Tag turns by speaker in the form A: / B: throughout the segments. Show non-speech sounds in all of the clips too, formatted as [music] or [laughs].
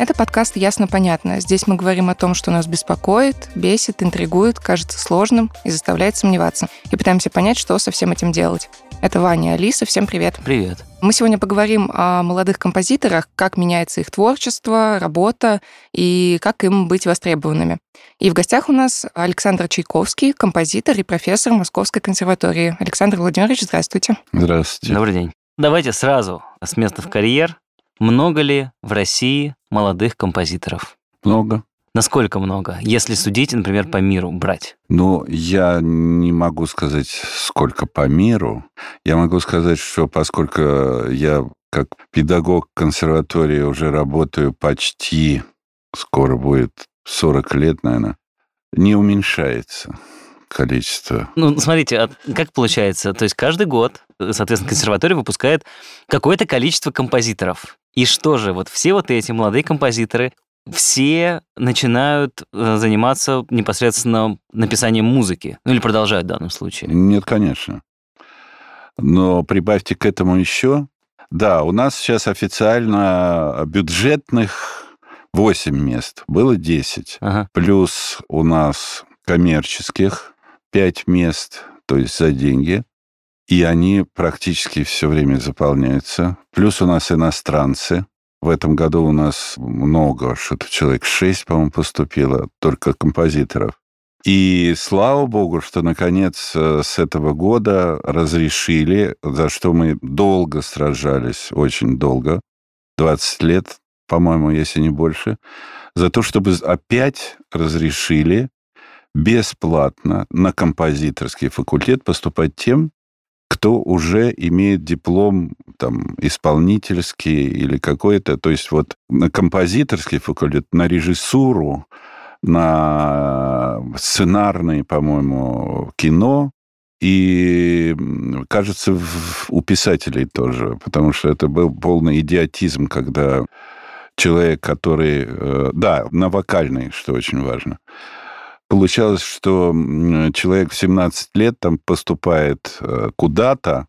A: Это подкаст «Ясно-понятно». Здесь мы говорим о том, что нас беспокоит, бесит, интригует, кажется сложным и заставляет сомневаться. И пытаемся понять, что со всем этим делать. Это Ваня и Алиса. Всем привет.
B: Привет.
A: Мы сегодня поговорим о молодых композиторах, как меняется их творчество, работа и как им быть востребованными. И в гостях у нас Александр Чайковский, композитор и профессор Московской консерватории. Александр Владимирович, здравствуйте.
C: Здравствуйте.
B: Добрый день. Давайте сразу с места в карьер. Много ли в России молодых композиторов?
C: Много.
B: Насколько много, если судить, например, по миру брать?
C: Ну, я не могу сказать, сколько по миру. Я могу сказать, что поскольку я как педагог консерватории уже работаю почти, скоро будет 40 лет, наверное, не уменьшается количество.
B: Ну, смотрите, а как получается? То есть каждый год, соответственно, консерватория выпускает какое-то количество композиторов. И что же, вот все вот эти молодые композиторы, все начинают э, заниматься непосредственно написанием музыки. Ну или продолжают в данном случае.
C: Нет, конечно. Но прибавьте к этому еще. Да, у нас сейчас официально бюджетных 8 мест. Было 10.
B: Ага.
C: Плюс у нас коммерческих 5 мест, то есть за деньги. И они практически все время заполняются. Плюс у нас иностранцы. В этом году у нас много, что-то человек 6, по-моему, поступило, только композиторов. И слава богу, что наконец э, с этого года разрешили, за что мы долго сражались, очень долго, 20 лет, по-моему, если не больше, за то, чтобы опять разрешили бесплатно на композиторский факультет поступать тем, кто уже имеет диплом там, исполнительский или какой-то, то есть вот на композиторский факультет, на режиссуру, на сценарное, по-моему, кино, и, кажется, у писателей тоже, потому что это был полный идиотизм, когда человек, который... Э, да, на вокальный, что очень важно получалось, что человек в 17 лет там поступает э, куда-то,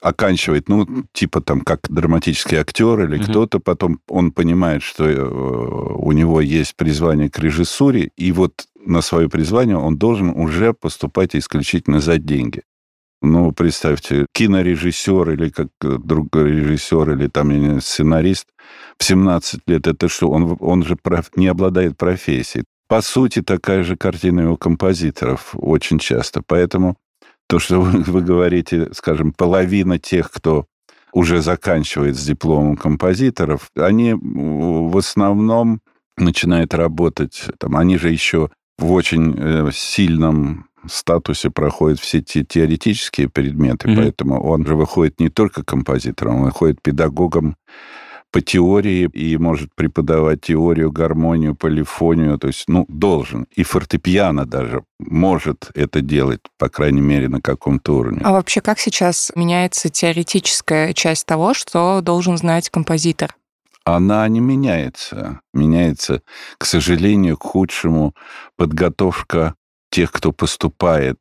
C: оканчивает, ну, типа там как драматический актер или угу. кто-то, потом он понимает, что э, у него есть призвание к режиссуре, и вот на свое призвание он должен уже поступать исключительно за деньги. Ну, представьте, кинорежиссер или как э, друг режиссер или там сценарист в 17 лет, это что? Он, он же проф, не обладает профессией по сути, такая же картина у композиторов очень часто. Поэтому то, что вы, [laughs] вы говорите, скажем, половина тех, кто уже заканчивает с дипломом композиторов, они в основном начинают работать, там, они же еще в очень э, сильном статусе проходят все те теоретические предметы, mm-hmm. поэтому он же выходит не только композитором, он выходит педагогом по теории и может преподавать теорию, гармонию, полифонию, то есть, ну, должен. И фортепиано даже может это делать, по крайней мере, на каком-то уровне.
A: А вообще как сейчас меняется теоретическая часть того, что должен знать композитор?
C: Она не меняется. Меняется, к сожалению, к худшему подготовка тех, кто поступает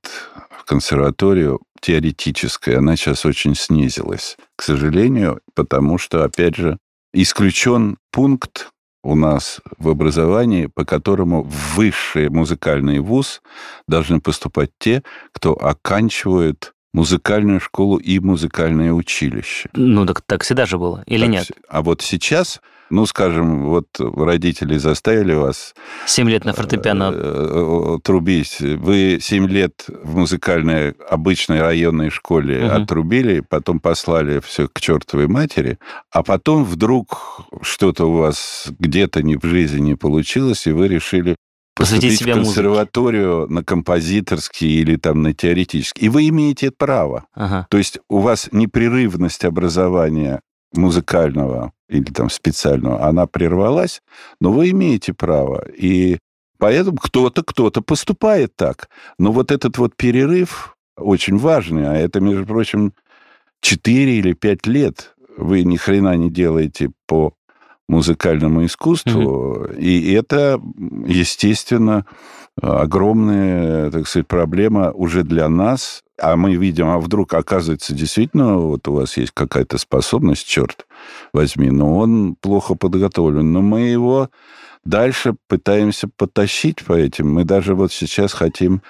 C: в консерваторию, теоретическая, она сейчас очень снизилась. К сожалению, потому что, опять же, исключен пункт у нас в образовании, по которому в высший музыкальный вуз должны поступать те, кто оканчивает музыкальную школу и музыкальное училище.
B: Ну, так, так всегда же было, или так, нет?
C: А вот сейчас ну, скажем, вот родители заставили вас...
B: Семь лет на фортепиано. Э,
C: э, трубить. Вы семь лет в музыкальной обычной районной школе угу. отрубили, потом послали все к чертовой матери, а потом вдруг что-то у вас где-то не в жизни не получилось, и вы решили
B: посвятить
C: себя в консерваторию музыке. на композиторский или там на теоретический. И вы имеете это право. Ага. То есть у вас непрерывность образования музыкального или там специального, она прервалась, но вы имеете право. И поэтому кто-то, кто-то поступает так. Но вот этот вот перерыв очень важный, а это, между прочим, 4 или 5 лет вы ни хрена не делаете по музыкальному искусству. Mm-hmm. И это, естественно, огромная, так сказать, проблема уже для нас. А мы видим, а вдруг, оказывается, действительно, вот у вас есть какая-то способность, черт возьми, но он плохо подготовлен. Но мы его дальше пытаемся потащить по этим. Мы даже вот сейчас хотим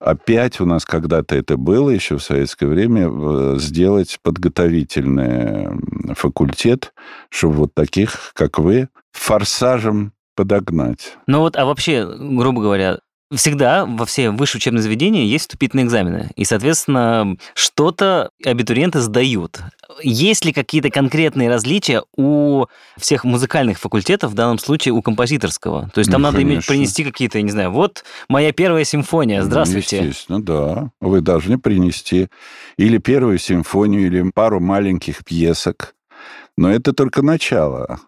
C: опять у нас когда-то это было еще в советское время, э, сделать подготовительный факультет, чтобы вот таких, как вы, форсажем подогнать.
B: Ну вот, а вообще, грубо говоря, Всегда во все высшие учебные заведения есть вступительные экзамены. И, соответственно, что-то абитуриенты сдают. Есть ли какие-то конкретные различия у всех музыкальных факультетов, в данном случае у композиторского? То есть там ну, надо иметь, принести какие-то, я не знаю, вот моя первая симфония, ну, здравствуйте.
C: Ну, естественно, да. Вы должны принести или первую симфонию, или пару маленьких пьесок. Но это только начало.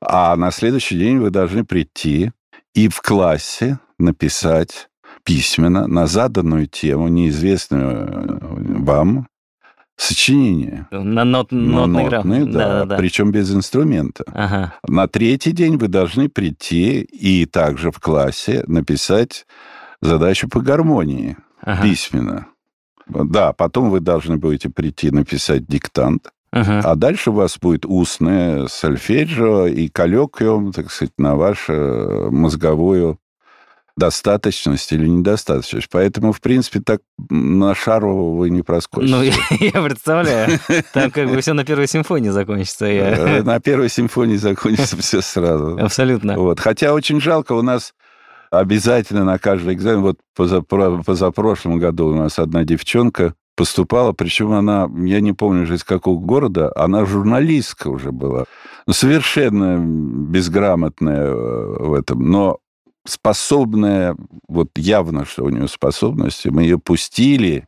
C: А на следующий день вы должны прийти и в классе написать письменно на заданную тему, неизвестную э, вам, сочинение.
B: На нот, нотный,
C: нотный да, да, да, причем без инструмента.
B: Ага.
C: На третий день вы должны прийти и также в классе написать задачу по гармонии ага. письменно. Да, потом вы должны будете прийти написать диктант. Uh-huh. А дальше у вас будет устное сольфеджио и коллоквиум, так сказать, на вашу мозговую достаточность или недостаточность. Поэтому, в принципе, так на шару вы не проскочите.
B: Ну, я, [laughs] я представляю. Там как бы все на первой симфонии закончится. Я...
C: Э, на первой симфонии закончится [laughs] все сразу.
B: Абсолютно.
C: Вот. Хотя очень жалко, у нас обязательно на каждый экзамен, вот позапрошлом году у нас одна девчонка поступала, причем она, я не помню уже из какого города, она журналистка уже была. Ну, совершенно безграмотная э, в этом, но способная, вот явно, что у нее способности, мы ее пустили,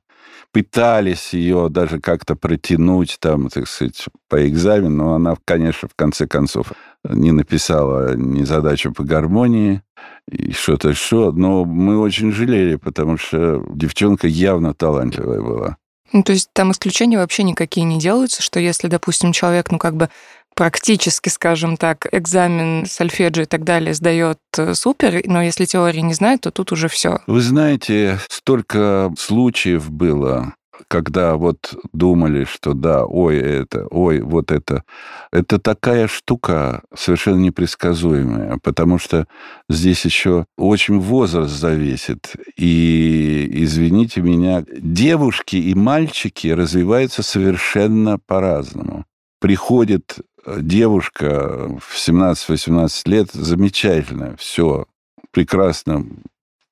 C: пытались ее даже как-то протянуть там, так сказать, по экзамену, но она, конечно, в конце концов не написала ни задачу по гармонии, и что-то что, но мы очень жалели, потому что девчонка явно талантливая была.
A: Ну, то есть там исключения вообще никакие не делаются, что если, допустим, человек, ну, как бы практически, скажем так, экзамен сольфеджио и так далее сдает э, супер, но если теории не знает, то тут уже все.
C: Вы знаете, столько случаев было, когда вот думали, что да, ой, это, ой, вот это. Это такая штука совершенно непредсказуемая, потому что здесь еще очень возраст зависит. И, извините меня, девушки и мальчики развиваются совершенно по-разному. Приходит девушка в 17-18 лет, замечательная, все, прекрасно,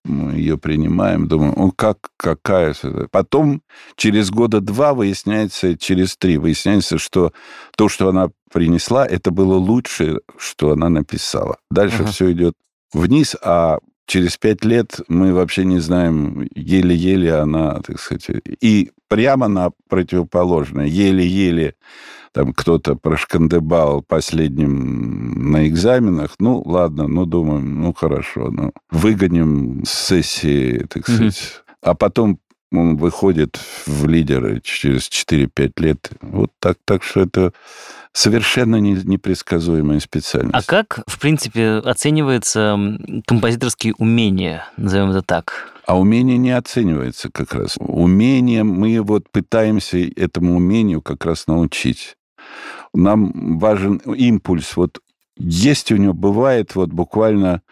C: мы ее принимаем, думаем, ну как, какая... Потом через года два выясняется, через три выясняется, что то, что она принесла, это было лучшее, что она написала. Дальше uh-huh. все идет вниз, а через пять лет мы вообще не знаем, еле-еле она, так сказать, и прямо на противоположное, еле-еле там кто-то прошкандыбал последним на экзаменах, ну, ладно, ну, думаем, ну, хорошо, ну, выгоним с сессии, так сказать. Mm-hmm. А потом он выходит в лидеры через 4-5 лет. Вот так, так что это совершенно не, непредсказуемая специальность.
B: А как, в принципе, оценивается композиторские умения, назовем это так?
C: А умение не оценивается как раз. Умение, мы вот пытаемся этому умению как раз научить. Нам важен импульс. Вот есть у него, бывает вот буквально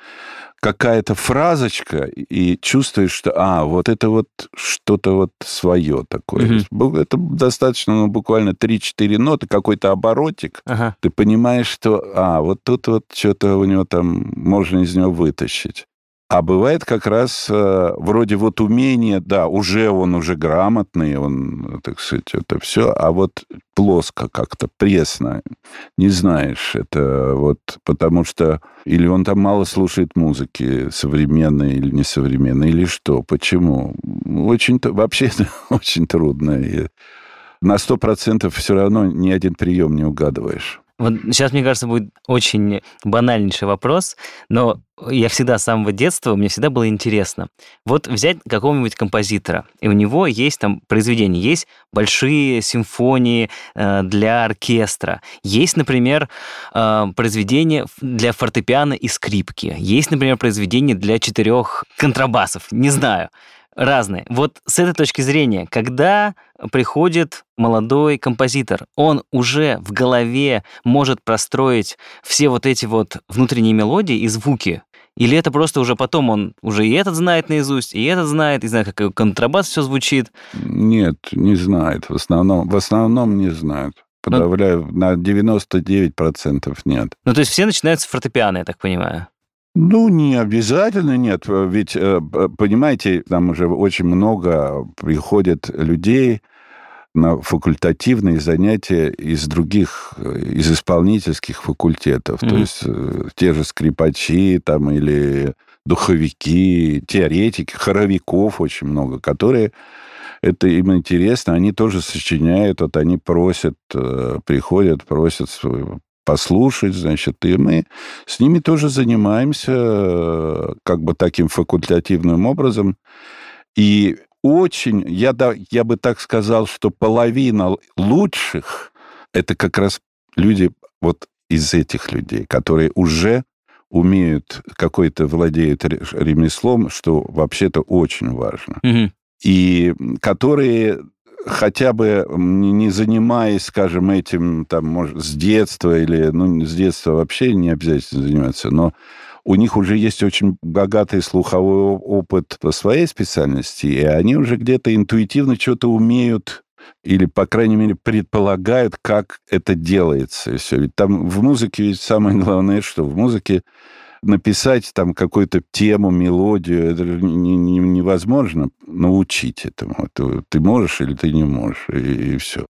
C: какая-то фразочка, и чувствуешь, что, а, вот это вот что-то вот свое такое. Mm-hmm. Это достаточно, ну, буквально 3-4 ноты, какой-то оборотик. Ага. Ты понимаешь, что, а, вот тут вот что-то у него там можно из него вытащить. А бывает как раз э, вроде вот умение, да, уже он уже грамотный, он, так сказать, это все, а вот плоско как-то, пресно, не знаешь, это вот потому что или он там мало слушает музыки современной или несовременной, или что, почему? Очень, вообще [laughs] очень трудно. И на сто процентов все равно ни один прием не угадываешь.
B: Вот сейчас, мне кажется, будет очень банальнейший вопрос, но я всегда с самого детства, мне всегда было интересно. Вот взять какого-нибудь композитора, и у него есть там произведения, есть большие симфонии э, для оркестра, есть, например, э, произведения для фортепиано и скрипки, есть, например, произведения для четырех контрабасов, не знаю разные. Вот с этой точки зрения, когда приходит молодой композитор, он уже в голове может простроить все вот эти вот внутренние мелодии и звуки, или это просто уже потом он уже и этот знает наизусть, и этот знает, и знает, как контрабас все звучит?
C: Нет, не знает. В основном, в основном не знает. Подавляю, ну, на 99% нет.
B: Ну, то есть все начинают с фортепиано, я так понимаю?
C: Ну, не обязательно, нет. Ведь, э, понимаете, там уже очень много приходит людей на факультативные занятия из других, э, из исполнительских факультетов. Mm-hmm. То есть э, те же скрипачи там или духовики, теоретики, хоровиков очень много, которые это им интересно, они тоже сочиняют, вот они просят, приходят, просят послушать, значит, и мы с ними тоже занимаемся как бы таким факультативным образом. И очень, я, да, я бы так сказал, что половина лучших это как раз люди вот из этих людей, которые уже умеют, какой-то владеют ремеслом, что вообще-то очень важно. Угу. И которые хотя бы не занимаясь, скажем, этим там, может, с детства или, ну, с детства вообще не обязательно заниматься, но у них уже есть очень богатый слуховой опыт по своей специальности, и они уже где-то интуитивно что-то умеют или, по крайней мере, предполагают, как это делается. И все. Ведь там в музыке ведь самое главное, что в музыке написать там какую-то тему, мелодию, это не, не, невозможно научить этому. Ты, ты можешь или ты не можешь, и, и все.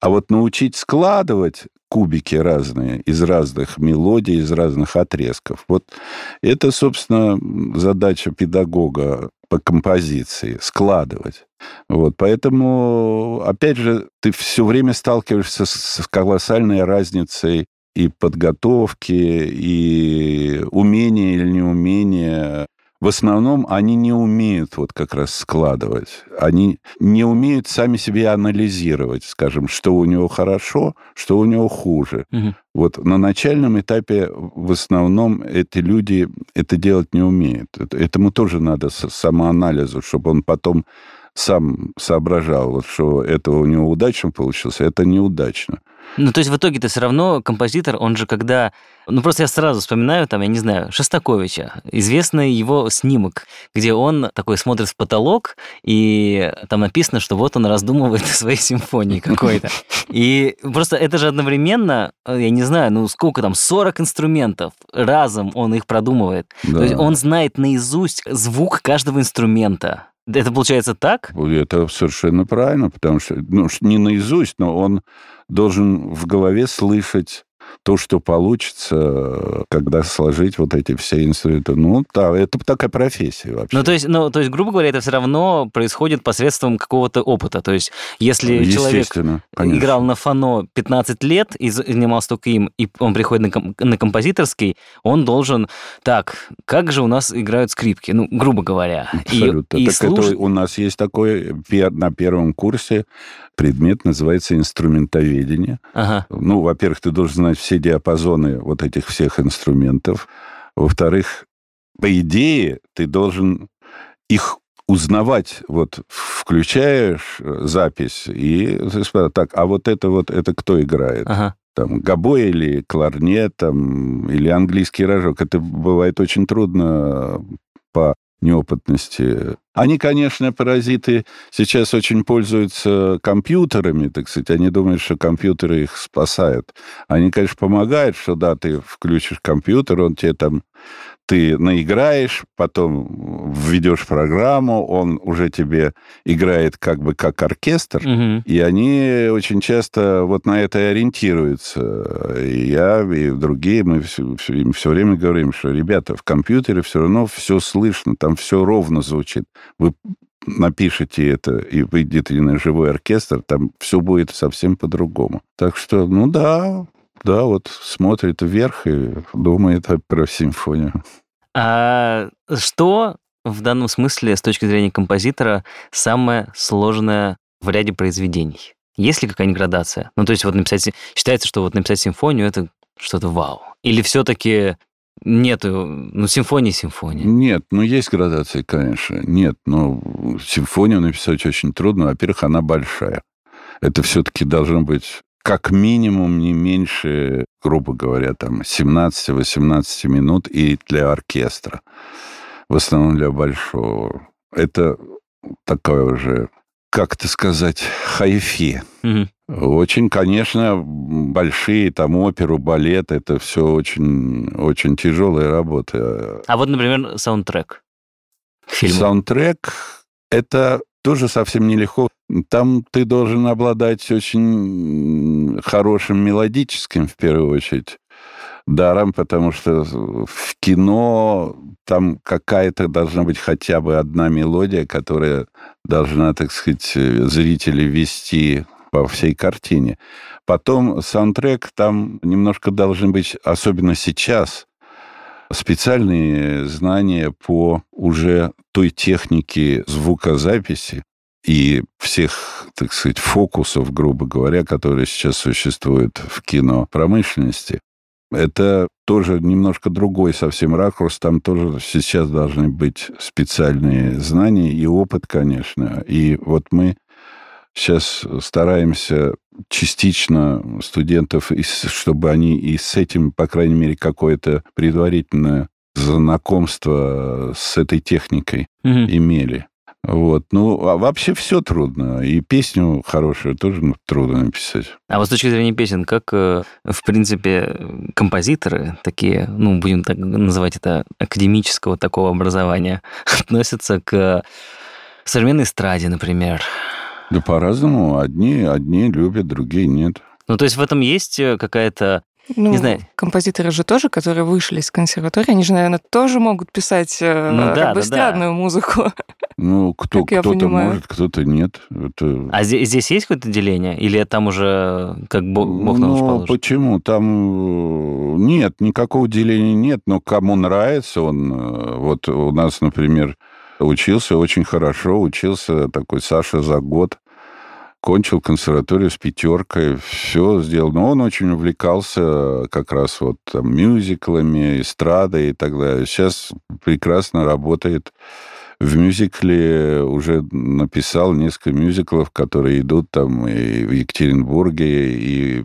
C: А вот научить складывать кубики разные из разных мелодий, из разных отрезков. Вот это, собственно, задача педагога по композиции, складывать. Вот, поэтому, опять же, ты все время сталкиваешься с колоссальной разницей и подготовки, и умения или неумения. В основном они не умеют вот как раз складывать. Они не умеют сами себе анализировать, скажем, что у него хорошо, что у него хуже. Угу. Вот на начальном этапе в основном эти люди это делать не умеют. Этому тоже надо самоанализу, чтобы он потом сам соображал, вот, что это у него удачно получилось, а это неудачно.
B: Ну, то есть в итоге-то все равно композитор, он же когда... Ну, просто я сразу вспоминаю, там, я не знаю, Шостаковича, известный его снимок, где он такой смотрит в потолок, и там написано, что вот он раздумывает [laughs] о своей симфонии какой-то. И просто это же одновременно, я не знаю, ну, сколько там, 40 инструментов, разом он их продумывает. Да. То есть он знает наизусть звук каждого инструмента. Это получается так?
C: Это совершенно правильно, потому что, ну, не наизусть, но он должен в голове слышать то, что получится, когда сложить вот эти все инструменты. Ну, да, это такая профессия вообще.
B: Ну, то есть, ну, то есть, грубо говоря, это все равно происходит посредством какого-то опыта. То есть, если человек конечно. играл на фано 15 лет и занимался только им, и он приходит на, ком- на композиторский, он должен... Так, как же у нас играют скрипки? Ну, грубо говоря.
C: Абсолютно. И, и так это у нас есть такой на первом курсе предмет, называется инструментоведение. Ага. Ну, во-первых, ты должен знать все диапазоны вот этих всех инструментов. Во-вторых, по идее, ты должен их узнавать, вот включаешь э, запись и так, а вот это вот, это кто играет? Ага. Там гобой или кларнет, там, или английский рожок. Это бывает очень трудно по неопытности. Они, конечно, паразиты сейчас очень пользуются компьютерами, так сказать. Они думают, что компьютеры их спасают. Они, конечно, помогают, что да, ты включишь компьютер, он тебе там ты наиграешь, потом введешь программу, он уже тебе играет как бы как оркестр, угу. и они очень часто вот на это и ориентируются. И я, и другие, мы все, все, им все время говорим, что, ребята, в компьютере все равно все слышно, там все ровно звучит. Вы напишите это и выйдете на живой оркестр, там все будет совсем по-другому. Так что, ну да, да, вот смотрит вверх и думает про симфонию.
B: А что в данном смысле, с точки зрения композитора, самое сложное в ряде произведений? Есть ли какая-нибудь градация? Ну, то есть вот написать... Считается, что вот написать симфонию — это что-то вау. Или все-таки нету... Ну, симфония — симфония.
C: Нет, ну, есть градации, конечно. Нет, но симфонию написать очень трудно. Во-первых, она большая. Это все-таки должно быть как минимум не меньше, грубо говоря, там 17-18 минут и для оркестра. В основном для большого. Это такое уже, как это сказать, хайфи.
B: Мгм.
C: Очень, конечно, большие там оперу, балет, это все очень, очень тяжелая работа.
B: А вот, например, саундтрек к фильму.
C: Саундтрек – это тоже совсем нелегко. Там ты должен обладать очень хорошим мелодическим, в первую очередь, даром, потому что в кино там какая-то должна быть хотя бы одна мелодия, которая должна, так сказать, зрителей вести по всей картине. Потом саундтрек там немножко должен быть, особенно сейчас, специальные знания по уже той технике звукозаписи и всех, так сказать, фокусов, грубо говоря, которые сейчас существуют в кинопромышленности. Это тоже немножко другой совсем ракурс. Там тоже сейчас должны быть специальные знания и опыт, конечно. И вот мы сейчас стараемся частично студентов, чтобы они и с этим, по крайней мере, какое-то предварительное знакомство с этой техникой
B: Мгм.
C: имели. Вот. Ну, а вообще все трудно. И песню хорошую тоже ну, трудно написать.
B: А вот с точки зрения песен, как, э, в принципе, композиторы такие, ну, будем так называть это, академического такого образования, [laughs] относятся к современной эстраде, например?
C: Да по-разному. Одни, одни любят, другие нет.
B: Ну, то есть в этом есть э, какая-то...
A: Ну,
B: Не знаю.
A: композиторы же тоже, которые вышли из консерватории, они же, наверное, тоже могут писать э,
B: Ну да,
A: как бы
B: да, да.
A: музыку.
C: Ну, кто, кто-то
A: понимаю.
C: может, кто-то нет. Это...
B: А здесь, здесь есть какое-то деление? Или там уже как бог, бог на
C: ну, почему? Там э, нет, никакого деления нет, но кому нравится он... Вот у нас, например, учился очень хорошо, учился такой Саша за год, кончил консерваторию с пятеркой, все сделал. Но он очень увлекался как раз вот там мюзиклами, эстрадой и так далее. Сейчас прекрасно работает в мюзикле уже написал несколько мюзиклов, которые идут там и в Екатеринбурге, и,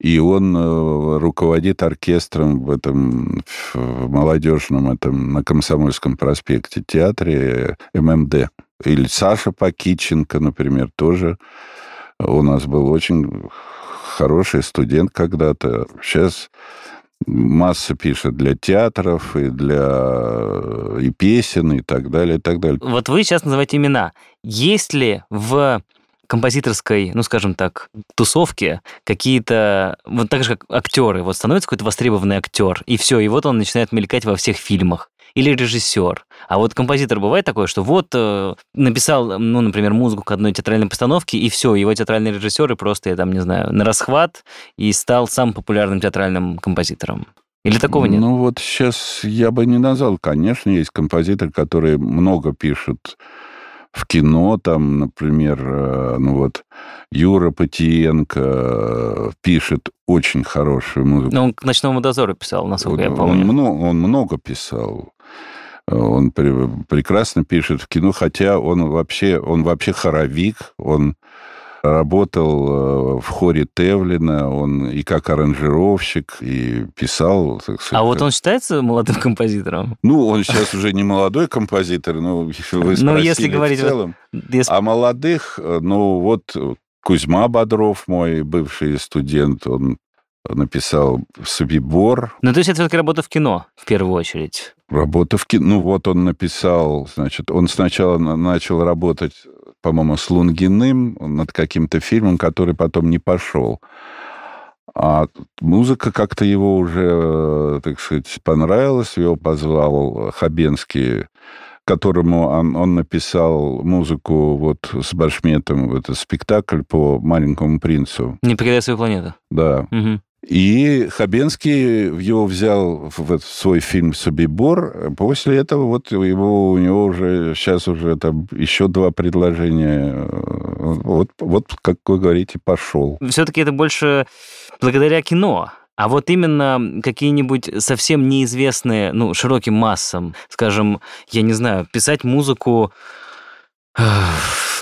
C: и он э, руководит оркестром в этом в молодежном этом на Комсомольском проспекте театре ММД. Или Саша Покиченко, например, тоже у нас был очень хороший студент когда-то. Сейчас масса пишет для театров и для и песен и так далее, и так далее.
B: Вот вы сейчас называете имена. Есть ли в композиторской, ну, скажем так, тусовке какие-то, вот так же, как актеры, вот становится какой-то востребованный актер, и все, и вот он начинает мелькать во всех фильмах. Или режиссер. А вот композитор бывает такое, что вот э, написал, ну, например, музыку к одной театральной постановке, и все, его театральные режиссеры просто, я там не знаю, на расхват и стал самым популярным театральным композитором. Или такого нет?
C: Ну вот сейчас я бы не назвал. Конечно, есть композиторы, которые много пишут в кино, там, например, э, ну вот Юра Потиенко э, пишет очень хорошую музыку.
B: Ну, он к «Ночному дозору» писал, насколько я
C: Он-
B: помню.
C: Он, много, он много писал. Он пре- прекрасно пишет в кино, хотя он вообще, он вообще хоровик, он работал э, в хоре Тевлина, он и как аранжировщик, и писал, так сказать.
B: А вот он считается молодым композитором?
C: Ну, он сейчас уже не молодой композитор, но [laughs] вы спросили
B: Ну, если говорить
C: в целом.
B: Если-
C: А молодых, э, ну, вот Кузьма Бодров, мой бывший студент, он написал «Собибор»,
B: Ну, то есть это все-таки работа в кино, в первую очередь.
C: Работа в кино. Ну, вот он написал, значит, он сначала на- начал работать, по-моему, с Лунгиным над каким-то фильмом, который потом не пошел. А музыка как-то его уже, э, так сказать, понравилась. Его позвал Хабенский, которому он, он написал музыку вот с Башметом, этот спектакль по «Маленькому принцу».
B: Не покидай свою планету.
C: Да.
B: Мгм.
C: И Хабенский его взял в свой фильм «Собибор». После этого вот его, у него уже сейчас уже там еще два предложения. Вот, вот как вы говорите, пошел.
B: Все-таки это больше благодаря кино. А вот именно какие-нибудь совсем неизвестные, ну, широким массам, скажем, я не знаю, писать музыку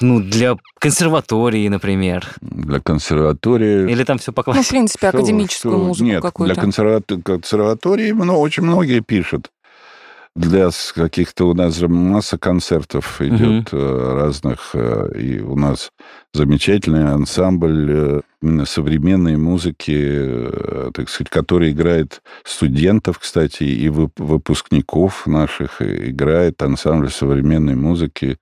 B: ну, для консерватории, например.
C: Для консерватории...
B: Или там все по
A: классике? Ну, в принципе, академическую что, музыку
C: Нет,
A: какую-то.
C: для консерватории, консерватории ну, очень многие пишут. Для каких-то у нас же масса концертов идет угу. разных. Э, и у нас замечательный ансамбль э, именно современной музыки, так сказать, который играет студентов, кстати, и выпускников наших, играет ансамбль современной музыки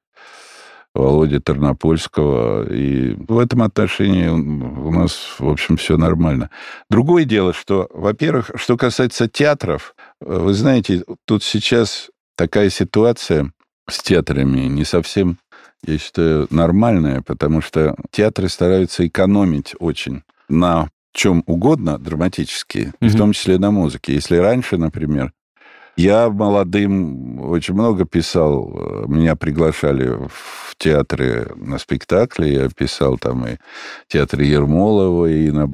C: Володи Тернопольского. И в этом отношении у нас, в общем, все нормально. Другое дело, что, во-первых, что касается театров, вы знаете, тут сейчас такая ситуация с театрами не совсем, я считаю, нормальная, потому что театры стараются экономить очень на чем угодно драматические, mm-hmm. в том числе на музыке. Если раньше, например, я молодым очень много писал. Меня приглашали в театры на спектакли. Я писал там и в театре Ермолова, и на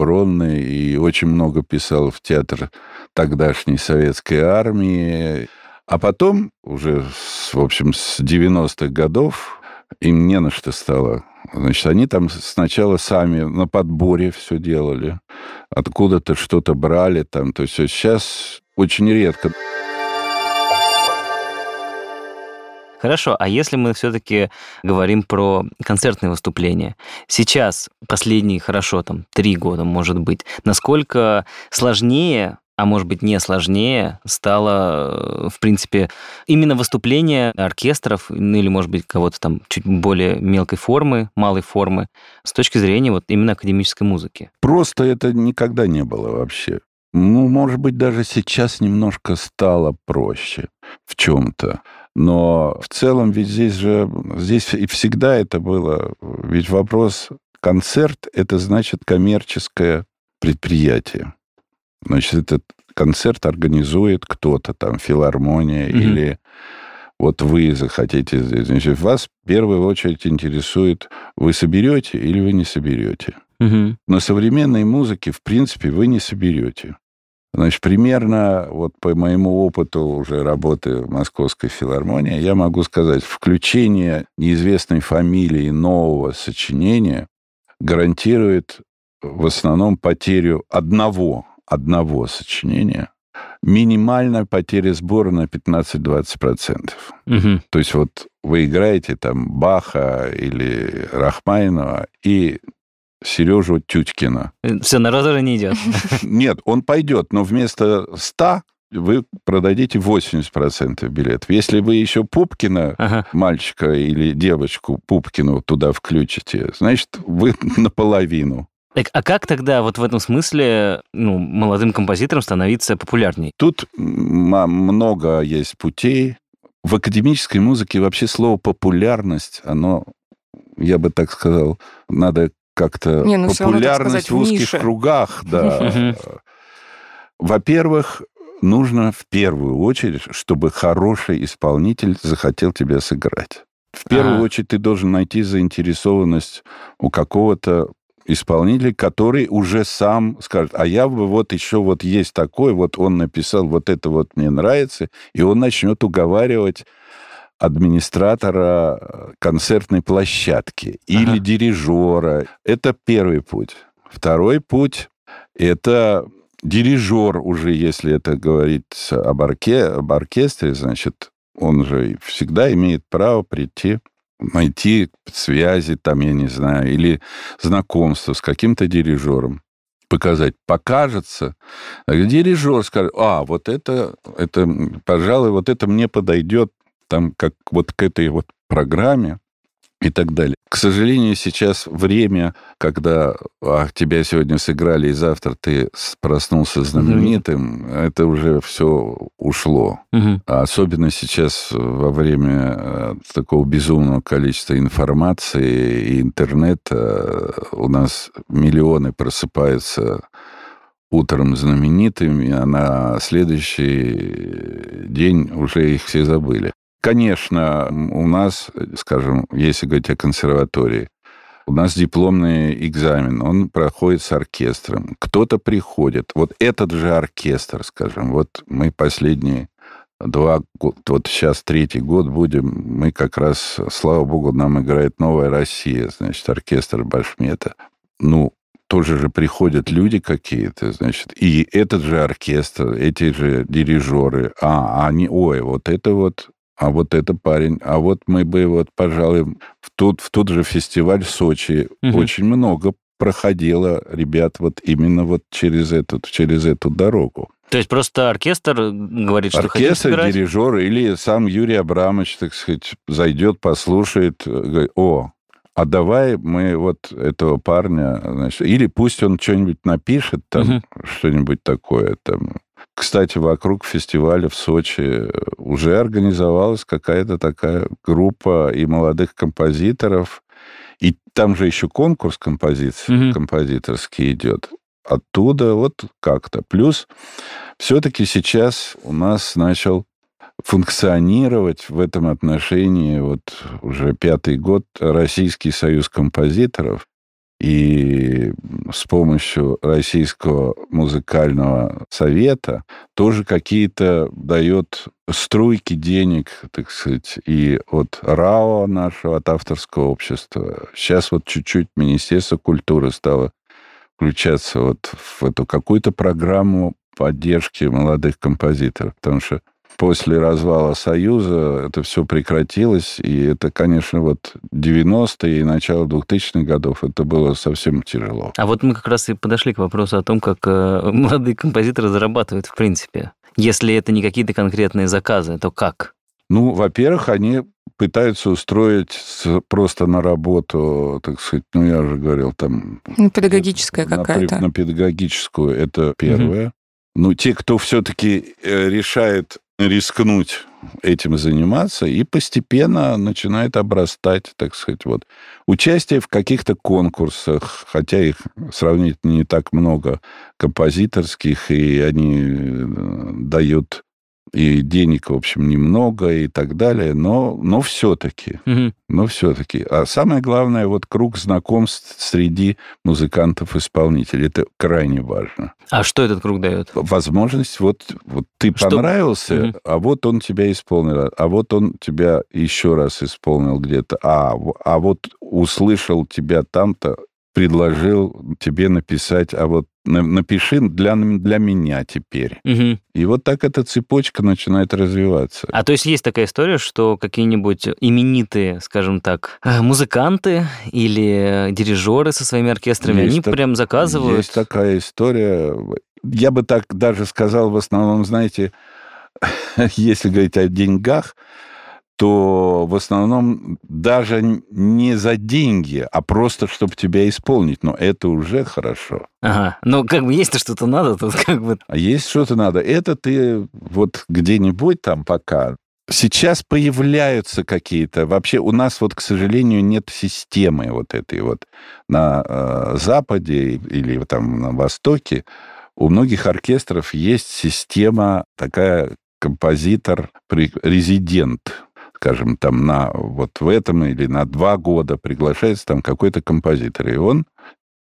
C: и очень много писал в театр тогдашней советской армии. А потом, уже, в общем, с 90-х годов, им не на что стало. Значит, они там сначала сами на подборе все делали, откуда-то что-то брали там. То есть сейчас очень редко.
B: Хорошо, а если мы все-таки говорим про концертные выступления, сейчас, последние, хорошо, там, три года, может быть, насколько сложнее а может быть не сложнее, стало, э, в принципе, именно выступление оркестров, ну или, может быть, кого-то там чуть более мелкой формы, малой формы, с точки зрения вот именно академической музыки?
C: Просто это никогда не было вообще. Ну, может быть, даже сейчас немножко стало проще в чем-то. Но в целом ведь здесь же, здесь и всегда это было. Ведь вопрос концерт – это значит коммерческое предприятие. Значит, этот концерт организует кто-то там, филармония mm-hmm. или вот вы захотите, значит, вас в первую очередь интересует, вы соберете или вы не соберете. Угу. На современной музыке, в принципе, вы не соберете. Значит, примерно вот по моему опыту уже работы в Московской филармонии, я могу сказать, включение неизвестной фамилии нового сочинения гарантирует в основном потерю одного, одного сочинения, минимальная потеря сбора на 15-20%. Угу. То есть вот вы играете там Баха или Рахмайнова, и Сережу Тютькина.
B: Все, на разоры не идет. [laughs]
C: Нет, он пойдет, но вместо 100 вы продадите 80% билетов. Если вы еще Пупкина, ага. мальчика или девочку Пупкину туда включите, значит, вы [laughs] наполовину.
B: Так, а как тогда вот в этом смысле ну, молодым композиторам становиться популярней?
C: Тут много есть путей. В академической музыке вообще слово «популярность», оно, я бы так сказал, надо как-то Не, ну, популярность сказать, в узких нише. кругах, да. Во-первых, нужно в первую очередь, чтобы хороший исполнитель захотел тебя сыграть. В первую очередь ты должен найти заинтересованность у какого-то исполнителя, который уже сам скажет, а я бы вот еще вот есть такой, вот он написал, вот это вот мне нравится, и он начнет уговаривать администратора э, концертной площадки ага. или дирижера. Это первый путь. Второй путь – это дирижер уже, если это говорить об, орке, об оркестре, значит, он же всегда имеет право прийти, найти связи, там, я не знаю, или знакомство с каким-то дирижером показать, покажется, дирижер скажет, а, вот это, это, пожалуй, вот это мне подойдет там как вот к этой вот программе и так далее. К сожалению, сейчас время, когда а, тебя сегодня сыграли, и завтра ты проснулся знаменитым, mm-hmm. это уже все ушло. Mm-hmm. А особенно сейчас во время э, такого безумного количества информации и интернета у нас миллионы просыпаются утром знаменитыми, а на следующий день уже их все забыли. Конечно, у нас, скажем, если говорить о консерватории, у нас дипломный экзамен, он проходит с оркестром. Кто-то приходит. Вот этот же оркестр, скажем, вот мы последние два года, вот сейчас третий год будем, мы как раз, слава богу, нам играет «Новая Россия», значит, оркестр Башмета. Ну, тоже же приходят люди какие-то, значит, и этот же оркестр, эти же дирижеры, а, они, ой, вот это вот а вот это парень, а вот мы бы вот, пожалуй, в тот, в тот же фестиваль в Сочи угу. очень много проходило ребят вот именно вот через эту, через эту дорогу.
B: То есть просто оркестр говорит, что
C: Оркестр, дирижер или сам Юрий Абрамович, так сказать, зайдет, послушает, говорит, о, а давай мы вот этого парня, значит, или пусть он что-нибудь напишет там, угу. что-нибудь такое там, кстати, вокруг фестиваля в Сочи уже организовалась какая-то такая группа и молодых композиторов, и там же еще конкурс композиций, угу. композиторский идет. Оттуда вот как-то. Плюс все-таки сейчас у нас начал функционировать в этом отношении вот уже пятый год Российский союз композиторов, и с помощью Российского музыкального совета тоже какие-то дает струйки денег, так сказать, и от РАО нашего, от авторского общества. Сейчас вот чуть-чуть Министерство культуры стало включаться вот в эту какую-то программу поддержки молодых композиторов, потому что после развала Союза это все прекратилось, и это, конечно, вот 90-е и начало 2000-х годов, это было совсем тяжело.
B: А вот мы как раз и подошли к вопросу о том, как э, [laughs] молодые композиторы зарабатывают в принципе. Если это не какие-то конкретные заказы, то как?
C: Ну, во-первых, они пытаются устроить просто на работу, так сказать, ну, я уже говорил, там...
A: Ну, педагогическая какая-то.
C: На педагогическую, это первое. Угу. Ну, те, кто все-таки э, решает рискнуть этим заниматься и постепенно начинает обрастать, так сказать, вот. Участие в каких-то конкурсах, хотя их сравнительно не так много композиторских, и они э, дают и денег, в общем, немного и так далее, но, но все-таки, угу. но все-таки. А самое главное, вот круг знакомств среди музыкантов-исполнителей. Это крайне важно.
B: А что этот круг дает?
C: Возможность, вот, вот ты что? понравился, угу. а вот он тебя исполнил, а вот он тебя еще раз исполнил где-то, а, а вот услышал тебя там-то, предложил тебе написать, а вот напиши для, для меня теперь. Угу. И вот так эта цепочка начинает развиваться.
B: А то есть есть такая история, что какие-нибудь именитые, скажем так, э, музыканты или дирижеры со своими оркестрами, есть они так, прям заказывают?
C: Есть такая история. Я бы так даже сказал, в основном, знаете, [laughs] если говорить о деньгах, то в основном даже не за деньги, а просто чтобы тебя исполнить. Но это уже хорошо.
B: Ага. Но как бы есть-то что-то надо, тут как бы...
C: А есть что-то надо. Это ты вот где-нибудь там пока Сейчас появляются какие-то... Вообще у нас вот, к сожалению, нет системы вот этой вот на э, Западе или там на Востоке. У многих оркестров есть система такая композитор-резидент скажем, там на вот в этом или на два года приглашается там какой-то композитор, и он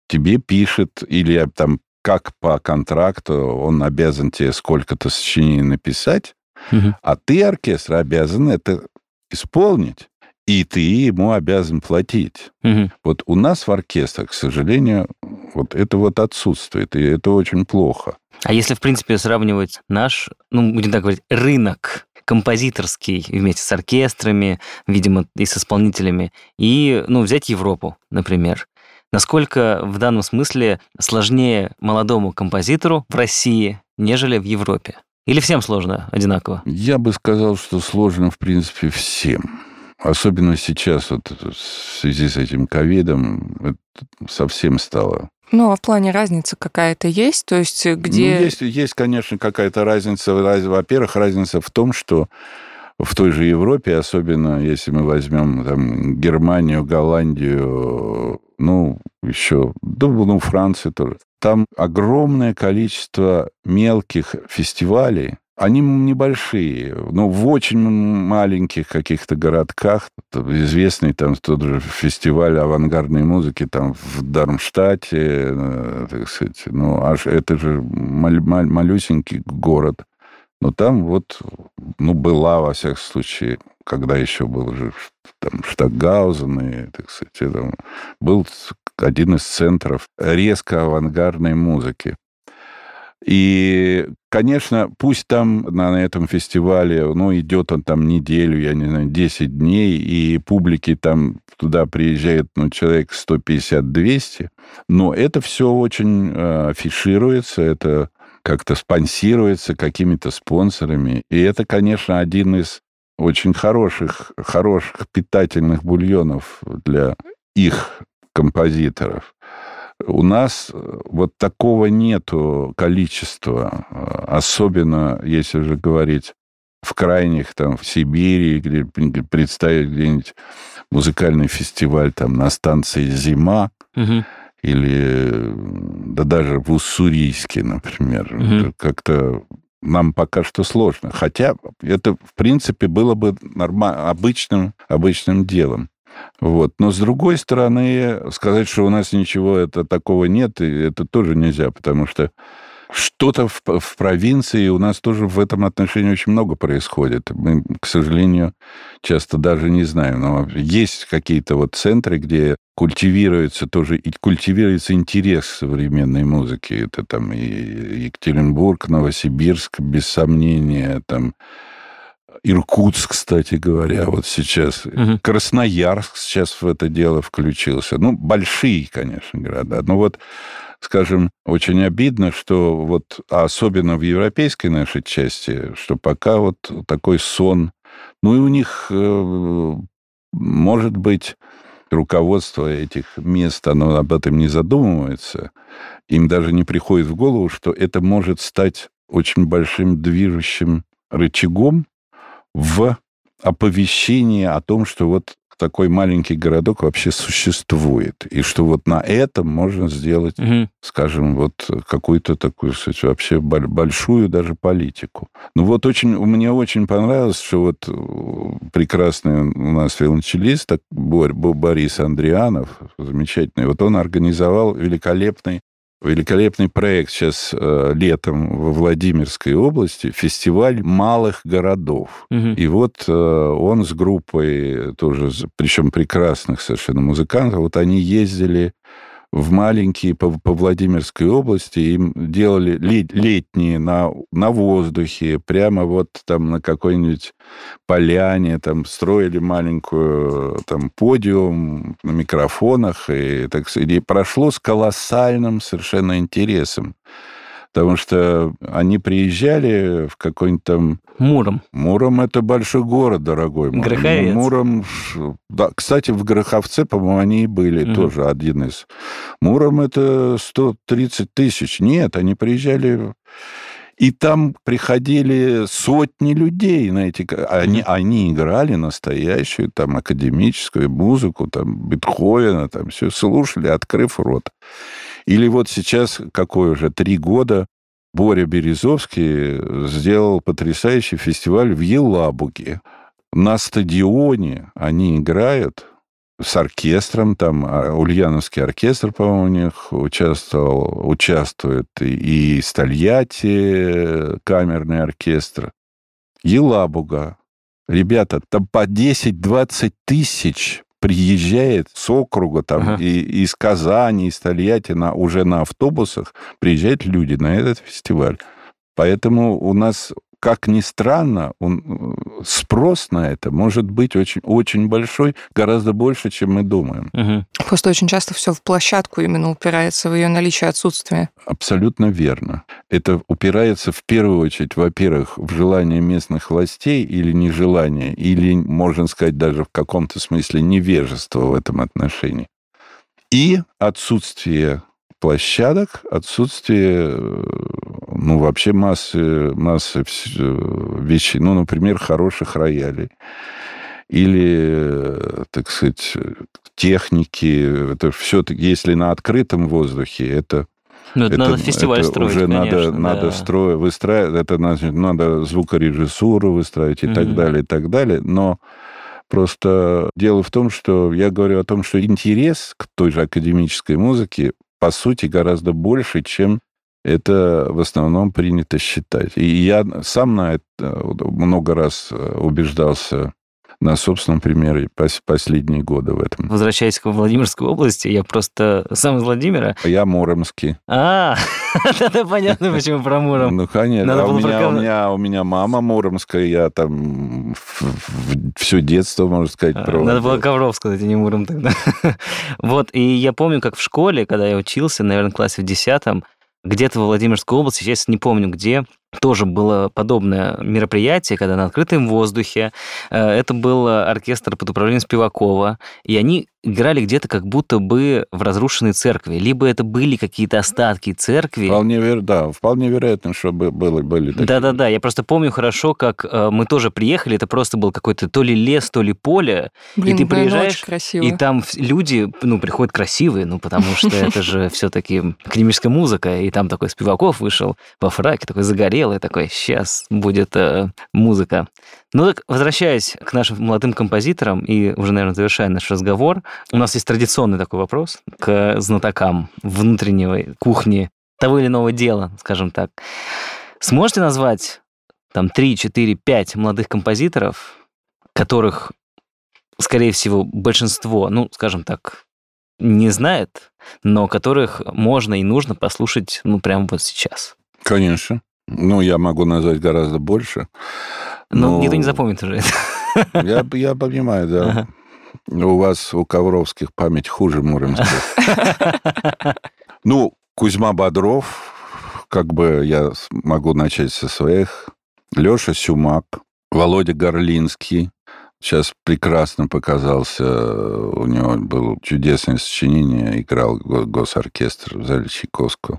C: тебе пишет, или там как по контракту он обязан тебе сколько-то сочинений написать, угу. а ты, оркестр, обязан это исполнить, и ты ему обязан платить. Угу. Вот у нас в оркестре, к сожалению, вот это вот отсутствует, и это очень плохо.
B: А если, в принципе, сравнивать наш, ну, будем так говорить, рынок композиторский вместе с оркестрами, видимо, и с исполнителями, и, ну, взять Европу, например. Насколько в данном смысле сложнее молодому композитору в России, нежели в Европе? Или всем сложно одинаково?
C: Я бы сказал, что сложно, в принципе, всем. Особенно сейчас, вот в связи с этим ковидом, совсем стало
A: ну, а в плане разницы какая-то есть? То есть где...
C: Ну, есть, есть, конечно, какая-то разница. Во-первых, разница в том, что в той же Европе, особенно если мы возьмем там, Германию, Голландию, ну, еще, ну, Францию тоже, Там огромное количество мелких фестивалей, они небольшие, но в очень маленьких каких-то городках. Известный там тот же фестиваль авангардной музыки там в Дармштадте, э, так сказать. Ну, аж это же маль- маль- малюсенький город. Но там вот, ну, была, во всяком случае, когда еще был же там Штаггаузен, и, так сказать, там, был один из центров резко авангардной музыки. И, конечно, пусть там на этом фестивале, ну, идет он там неделю, я не знаю, 10 дней, и публики там туда приезжает, ну, человек 150-200, но это все очень э, афишируется, это как-то спонсируется какими-то спонсорами. И это, конечно, один из очень хороших, хороших питательных бульонов для их композиторов. У нас э, вот такого нету количества, э, особенно если уже говорить в крайних, там, в Сибири, где представить где-нибудь музыкальный фестиваль там на станции «Зима», угу. или да даже в Уссурийске, например. Угу. Как-то нам пока что сложно. Хотя это, в принципе, было бы норма- обычным, обычным делом. Вот. Но с другой стороны, сказать, что у нас ничего это, такого нет, это тоже нельзя, потому что что-то в, в провинции у нас тоже в этом отношении очень много происходит. Мы, к сожалению, часто даже не знаем. Но есть какие-то вот центры, где культивируется тоже и культивируется интерес к современной музыке. Это там и Екатеринбург, Новосибирск, без сомнения, там Иркутск, кстати говоря, вот сейчас. Угу. Красноярск сейчас в это дело включился. Ну, большие, конечно, города. Но вот, скажем, очень обидно, что вот, а особенно в европейской нашей части, что пока вот такой сон, ну и у них, э, может быть, руководство этих мест, оно об этом не задумывается. Им даже не приходит в голову, что это может стать очень большим движущим рычагом в оповещение о том, что вот такой маленький городок вообще существует. И что вот на этом можно сделать, угу. скажем, вот какую-то такую, кстати, вообще большую даже политику. Ну вот очень, мне очень понравилось, что вот э, прекрасный у нас виолончелист Борис Андрианов, замечательный, вот он организовал великолепный великолепный проект сейчас э, летом во Владимирской области, фестиваль малых городов. Угу. И вот э, он с группой тоже, причем прекрасных совершенно музыкантов, вот они ездили в маленькие по, по Владимирской области, им делали лет, летние на, на воздухе, прямо вот там на какой-нибудь поляне, там строили маленькую там подиум на микрофонах, и, так сказать, и прошло с колоссальным совершенно интересом потому что они приезжали в какой-нибудь там...
B: Муром.
C: Муром – это большой город, дорогой
B: мой. Гроховец.
C: Муром... Да, кстати, в Гроховце, по-моему, они и были угу. тоже один из. Муром – это 130 тысяч. Нет, они приезжали... И там приходили сотни людей на эти... Они, они играли настоящую там академическую музыку, там Бетховена, там все слушали, открыв рот. Или вот сейчас, какой уже, три года, Боря Березовский сделал потрясающий фестиваль в Елабуге. На стадионе они играют с оркестром, там а, Ульяновский оркестр, по-моему, у них участвовал, участвует и Стальяти, камерный оркестр. Елабуга. Ребята, там по 10-20 тысяч приезжает с округа там ага. и из Казани, из Тольятти на, уже на автобусах приезжают люди на этот фестиваль. Поэтому у нас как ни странно, он, э, спрос на это может быть очень, очень большой, гораздо больше, чем мы думаем.
A: Угу. Просто очень часто все в площадку именно упирается, в ее наличие отсутствие.
C: Абсолютно верно. Это упирается в первую очередь, во-первых, в желание местных властей или нежелание, или, можно сказать, даже в каком-то смысле невежество в этом отношении. И отсутствие площадок, отсутствие, э, ну, вообще массы, массы э, вещей. Ну, например, хороших роялей. Или, э, так сказать, техники. Это все, если на открытом воздухе, это
B: Ну, это, надо фестиваль
C: это
B: строить,
C: уже
B: конечно,
C: надо,
B: да.
C: надо строить, выстраивать, это значит, надо звукорежиссуру выстраивать и так
B: Мгм.
C: далее, и так далее. Но просто дело в том, что я говорю о том, что интерес к той же академической музыке, по сути, гораздо больше, чем это в основном принято считать. И я сам на это вот много раз э, убеждался на собственном примере пос- последние годы в этом.
B: Возвращаясь к Владимирской области, я просто [laughs] сам из Владимира.
C: Я муромский.
B: А, [laughs] да понятно, почему про Муром.
C: Ну, конечно.
B: Надо
C: А у, меня, у,
B: прокол-
C: меня, у меня мама муромская, я там все детство, можно сказать,
B: А,
C: проводил.
B: Надо было Ковров сказать, а не Муром тогда. [laughs] Вот, и я помню, как в школе, когда я учился, наверное, в классе в десятом, где-то во Владимирской области, сейчас не помню где, тоже было подобное мероприятие, когда на открытом воздухе. э, Это был оркестр под управлением Спивакова, и они играли где-то как будто бы в разрушенной церкви. Либо это были какие-то остатки церкви,
C: Вполне, вер... да, вполне вероятно, что бы- было, были такие.
B: да-да-да, я просто помню хорошо, как э, мы тоже приехали, это просто был какой-то то ли лес, то ли поле,
A: Блин,
B: ты
A: наверное,
B: приезжаешь,
A: очень красиво.
B: и там люди, ну, приходят красивые, ну, потому что это [laughs] же все-таки академическая музыка, и там такой Спиваков вышел во фраке, такой загорелый, такой, сейчас будет э, музыка. Ну так, возвращаясь к нашим молодым композиторам, и уже, наверное, завершая наш разговор, у нас есть традиционный такой вопрос к знатокам внутренней кухни того или иного дела, скажем так. Сможете назвать там 3, 4, 5 молодых композиторов, которых, скорее всего, большинство, ну, скажем так, не знает, но которых можно и нужно послушать, ну, прямо вот сейчас.
C: Конечно. Ну, я могу назвать гораздо больше.
B: Но
C: Ну,
B: никто не запомнит уже это.
C: Я, я понимаю, да.
B: Ага.
C: У вас, у Ковровских, память хуже муромских. [laughs] Ну, Кузьма Бодров, как бы я могу начать со своих. Леша Сюмак, Володя Горлинский. Сейчас прекрасно показался. У него было чудесное сочинение. Играл го- госоркестр в зале Чайковского.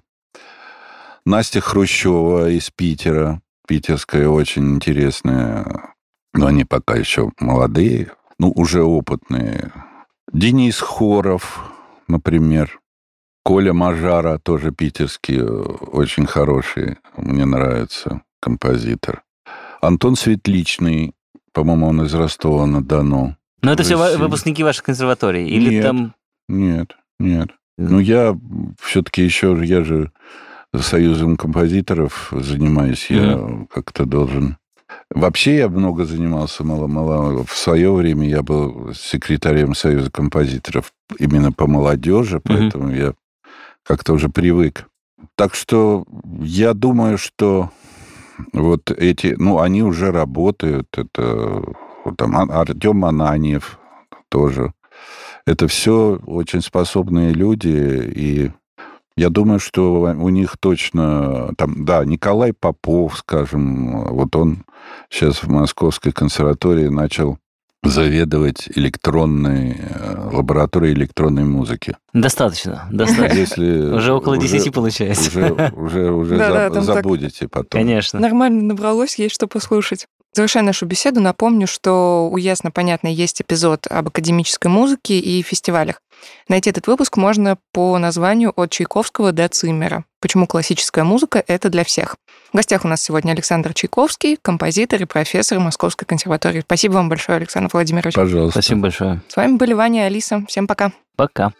C: Настя Хрущева из Питера. Питерская очень интересная. Но они пока еще молодые. Ну, уже опытные. Денис Хоров, например. Коля Мажара, тоже питерский, очень хороший, мне нравится композитор. Антон Светличный, по-моему, он из Ростова-на-Дону.
B: Но это все
C: Россия.
B: выпускники вашей консерватории? Или
C: Нет.
B: там...
C: Нет, нет. Ну, я все-таки еще, я же союзом композиторов занимаюсь, я как-то должен... Вообще я много занимался мало-мало. В свое время я был секретарем Союза композиторов именно по молодежи, поэтому я как-то уже привык. Так что я думаю, что вот эти, ну, они уже работают. Это там Артем Ананьев тоже. Это все очень способные люди, и я думаю, что у них точно там, да, Николай Попов, скажем, вот он сейчас в Московской консерватории начал заведовать электронной э, лабораторией электронной музыки.
B: Достаточно, достаточно.
C: Если
B: Уже около 10 получается.
C: уже, уже, уже заб-
A: там так-
C: забудете потом.
B: Конечно.
A: Нормально набралось, есть что послушать. Завершая нашу беседу, напомню, что у Ясно Понятно есть эпизод об академической музыке и фестивалях. Найти этот выпуск можно по названию «От Чайковского до Циммера. Почему классическая музыка — это для всех». В гостях у нас сегодня Александр Чайковский, композитор и профессор Московской консерватории. Спасибо вам большое, Александр Владимирович.
C: Пожалуйста.
B: Спасибо большое.
A: С вами были Ваня и Алиса. Всем пока.
B: Пока.